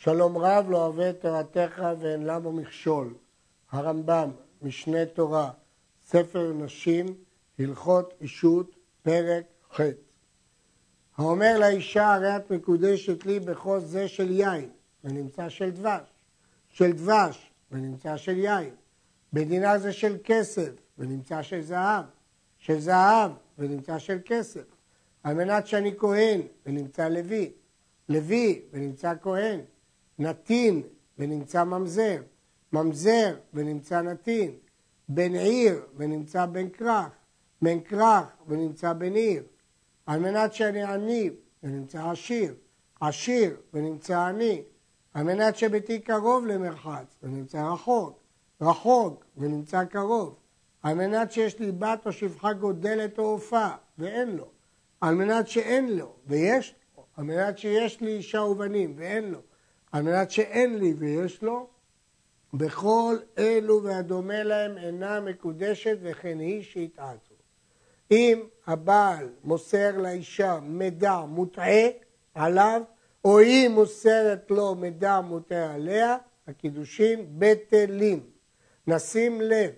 שלום רב לא אוהב את תורתך ואין למה מכשול. הרמב"ם, משנה תורה, ספר נשים, הלכות אישות, פרק ח' האומר לאישה הרי את מקודשת לי בחוז זה של יין ונמצא של דבש, של דבש ונמצא של יין, בדינה זה של כסף ונמצא של זהב, של זהב ונמצא של כסף, על מנת שאני כהן ונמצא לוי, לוי ונמצא כהן, נתין ונמצא ממזר, ממזר ונמצא נתין, בן עיר ונמצא בן כרך, בן כרך ונמצא בן עיר, על מנת שאני עני ונמצא עשיר, עשיר ונמצא עני, על מנת שביתי קרוב למרחץ ונמצא רחוק, רחוק ונמצא קרוב, על מנת שיש לי בת או שפחה גודלת או עופה ואין לו, על מנת שאין לו ויש לו, על מנת שיש לי אישה ובנים ואין לו, על מנת שאין לי ויש לו, בכל אלו והדומה להם אינה מקודשת וכן היא שהתעתו. אם הבעל מוסר לאישה מידע מוטעה עליו, או היא מוסרת לו מידע מוטעה עליה, הקידושין בטלים. נשים לב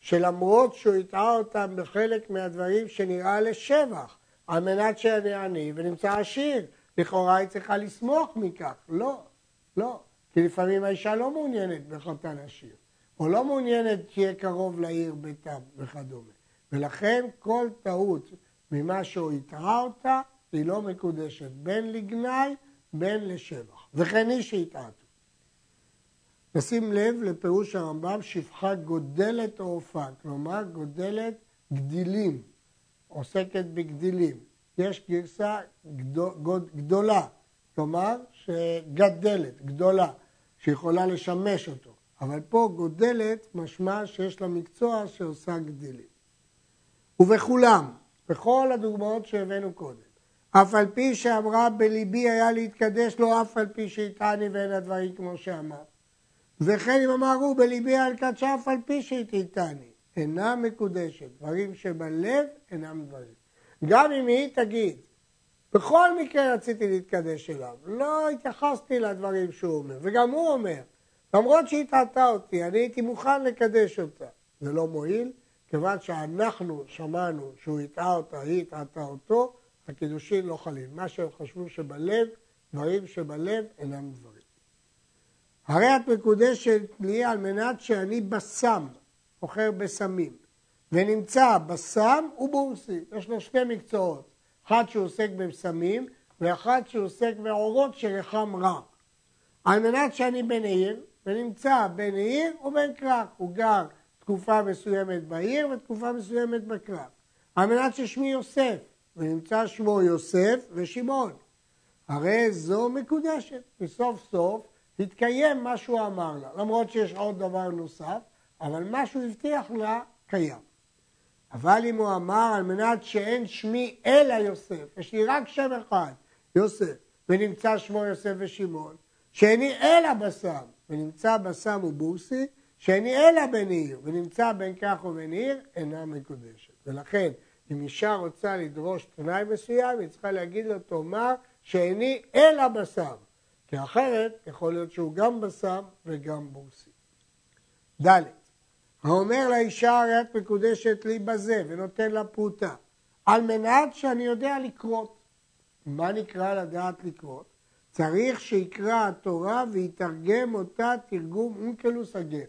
שלמרות שהוא הטעה אותם בחלק מהדברים שנראה לשבח, על מנת שאני עני ונמצא עשיר, לכאורה היא צריכה לשמוח מכך. לא, לא. כי לפעמים האישה לא מעוניינת בחתן עשיר, או לא מעוניינת שיהיה קרוב לעיר ביתם וכדומה. ולכן כל טעות ממה שהוא הטעה אותה, היא לא מקודשת, בין לגנאי, בין לשבח. וכן היא שהטעתו. נשים לב לפירוש הרמב"ם, שפחה גודלת או עופה, כלומר גודלת גדילים, עוסקת בגדילים. יש גרסה גדולה, כלומר שגדלת, גדולה. שיכולה לשמש אותו, אבל פה גודלת משמע שיש לה מקצוע שעושה גדילים. ובכולם, בכל הדוגמאות שהבאנו קודם, אף על פי שאמרה בליבי היה להתקדש לו, אף על פי שהטעני ואין הדברים כמו שאמר. וכן אם אמרו בליבי היה לקדש אף על פי שהטעני, אינה מקודשת, דברים שבלב אינם דברים. גם אם היא תגיד, בכל מקרה רציתי להתקדש אליו, לא התייחסתי לדברים שהוא אומר, וגם הוא אומר, למרות שהיא טעתה אותי, אני הייתי מוכן לקדש אותה. זה לא מועיל, כיוון שאנחנו שמענו שהוא הטעה אותה, היא הטעתה אותו, הקידושין לא חלים. מה שהם חשבו שבלב, דברים שבלב אינם דברים. הרי את מקודשת לי על מנת שאני בסם, מוכר בסמים, ונמצא בסם ובורסי, יש לו שני מקצועות. אחד שהוא עוסק בסמים ואחד שהוא עוסק בעורות שריחם רע. על מנת שאני בן עיר, ונמצא בין עיר ובין כרך. הוא גר תקופה מסוימת בעיר ותקופה מסוימת בכרך. על מנת ששמי יוסף, ונמצא שמו יוסף ושמעון. הרי זו מקודשת, וסוף סוף התקיים מה שהוא אמר לה, למרות שיש עוד דבר נוסף, אבל מה שהוא הבטיח לה קיים. אבל אם הוא אמר על מנת שאין שמי אלא יוסף, יש לי רק שם אחד, יוסף, ונמצא שמו יוסף ושמעון, שאיני אלא בסם, ונמצא בסם ובוסי, שאיני אלא בן עיר, ונמצא בין כך ובין עיר, אינה מקודשת. ולכן, אם אישה רוצה לדרוש תנאי מסוים, היא צריכה להגיד לו, תאמר שאיני אלא בסם. כי אחרת, יכול להיות שהוא גם בסם וגם בוסי. ד' האומר לאישה הרי את מקודשת לי בזה ונותן לה פרוטה על מנת שאני יודע לקרות. מה נקרא לדעת לקרות? צריך שיקרא התורה ויתרגם אותה תרגום אונקלוס הגר.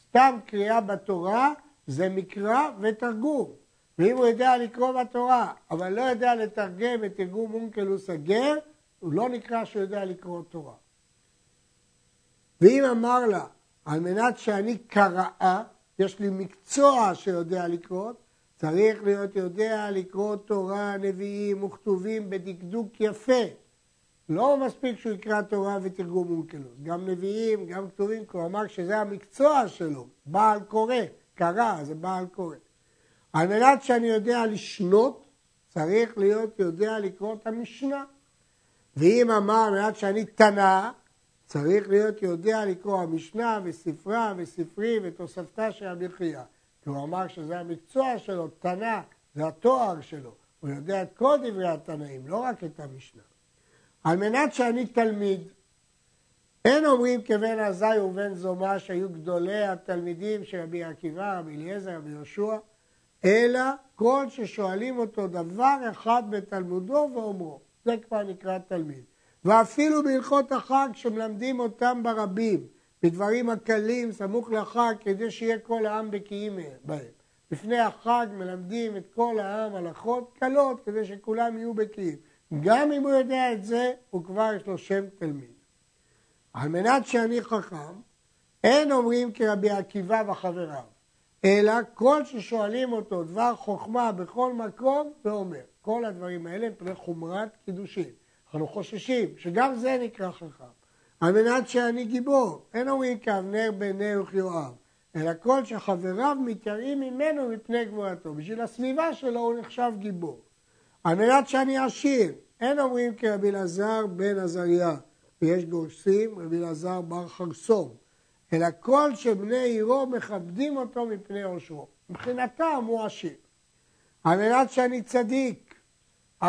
סתם קריאה בתורה זה מקרא ותרגום. ואם הוא יודע לקרוא בתורה, אבל לא יודע לתרגם את תרגום אונקלוס הגר, הוא לא נקרא שהוא יודע לקרוא תורה. ואם אמר לה, על מנת שאני קראה, יש לי מקצוע שיודע לקרוא, צריך להיות יודע לקרוא תורה, נביאים וכתובים בדקדוק יפה. לא מספיק שהוא יקרא תורה ותרגום אונקלוס, גם נביאים, גם כתובים, אמר שזה המקצוע שלו, בעל קורא, קרא, זה בעל קורא. על מנת שאני יודע לשנות, צריך להיות יודע לקרוא את המשנה. ואם אמר על מנת שאני תנא, צריך להיות יודע לקרוא המשנה וספרה וספרי ותוספתה של חייא. כי הוא אמר שזה המקצוע שלו, תנא, זה התואר שלו. הוא יודע את כל דברי התנאים, לא רק את המשנה. על מנת שאני תלמיד, אין אומרים כבן עזאי ובן זומא שהיו גדולי התלמידים של רבי עקיבא, רבי אליעזר, רבי יהושע, אלא כל ששואלים אותו דבר אחד בתלמודו ואומרו. זה כבר נקרא תלמיד. ואפילו בהלכות החג שמלמדים אותם ברבים, בדברים הקלים סמוך לחג, כדי שיהיה כל העם בקיאים בהם. לפני החג מלמדים את כל העם הלכות קלות, כדי שכולם יהיו בקיאים. גם אם הוא יודע את זה, הוא כבר יש לו שם תלמיד. על מנת שאני חכם, אין אומרים כרבי עקיבא וחבריו, אלא כל ששואלים אותו דבר חוכמה בכל מקום, ואומר. כל הדברים האלה הם פני חומרת קידושין. אנחנו חוששים שגם זה נקרא חכם. על מנת שאני גיבור, אין אומרים כאבנר בן נר וכיואב, אלא כל שחבריו מתייראים ממנו מפני גבורתו. בשביל הסביבה שלו הוא נחשב גיבור. על מנת שאני עשיר, אין אומרים כרבי אלעזר בן עזריה, ויש גורסים רבי אלעזר בר חרסום, אלא כל שבני עירו מכבדים אותו מפני עושרו. מבחינתם הוא עשיר. על מנת שאני צדיק,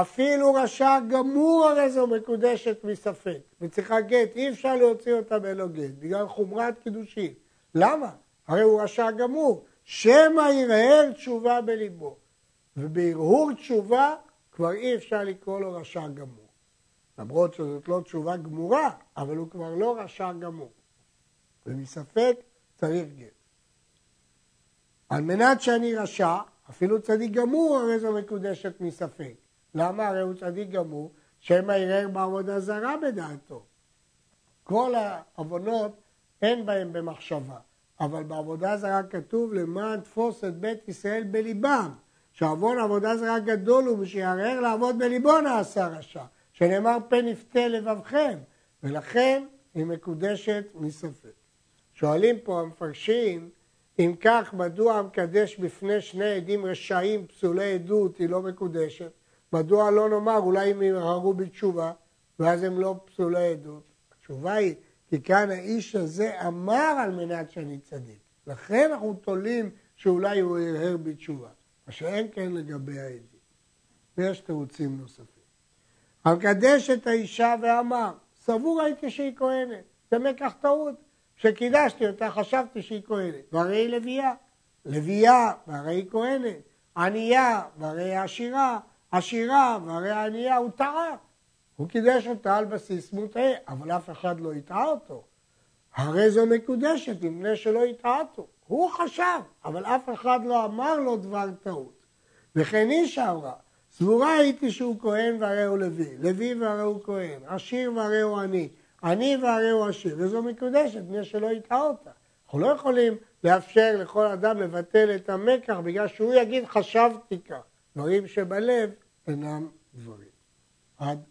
אפילו רשע גמור הרי זו מקודשת מספק, וצריכה גט, אי אפשר להוציא אותה בלא גט, בגלל חומרת קידושין. למה? הרי הוא רשע גמור, שמא ירהר תשובה בליבו. ובהרהור תשובה כבר אי אפשר לקרוא לו רשע גמור. למרות שזאת לא תשובה גמורה, אבל הוא כבר לא רשע גמור. ומספק צריך גט. על מנת שאני רשע, אפילו צדיק גמור הרי זו מקודשת מספק. למה? הרי הוא צדיק גמור, שמא יראה בעבודה זרה בדעתו. כל העוונות אין בהם במחשבה, אבל בעבודה זרה כתוב למען תפוס את בית ישראל בליבם. שעוון עבודה זרה גדול הוא ושיערער לעבוד בליבו נעשה רשע, שנאמר פן יפתה לבבכם, ולכן היא מקודשת מספק. שואלים פה המפרשים, אם כך, מדוע המקדש בפני שני עדים רשעים פסולי עדות היא לא מקודשת? מדוע לא נאמר, אולי הם ירהרו בתשובה, ואז הם לא פסולי עדות? התשובה היא, כי כאן האיש הזה אמר על מנת שאני צדיק. לכן אנחנו תולים שאולי הוא ירהר בתשובה. מה שאין כן לגבי העדים. ויש תירוצים נוספים. המקדש את האישה ואמר, סבור הייתי שהיא כהנת. זה מקח טעות. כשקידשתי אותה חשבתי שהיא כהנת. והרי היא לביאה. לביאה, והרי היא כהנת. ענייה, והרי היא עשירה. עשירה, והרי הענייה, הוא טעה. הוא קידש אותה על בסיס מוטעה, אבל אף אחד לא הטעה אותו. הרי זו מקודשת, מפני שלא הטעתו. הוא חשב, אבל אף אחד לא אמר לו דבר טעות. וכן אישה אמרה, סבורה הייתי שהוא כהן והרי הוא לוי, לוי והרי הוא כהן, עשיר והרי הוא עני, עני והרי הוא עשיר, וזו מקודשת, מפני שלא יטעה אותה. אנחנו לא יכולים לאפשר לכל אדם לבטל את המקח בגלל שהוא יגיד חשבתי כך. דברים שבלב אינם דברים. עד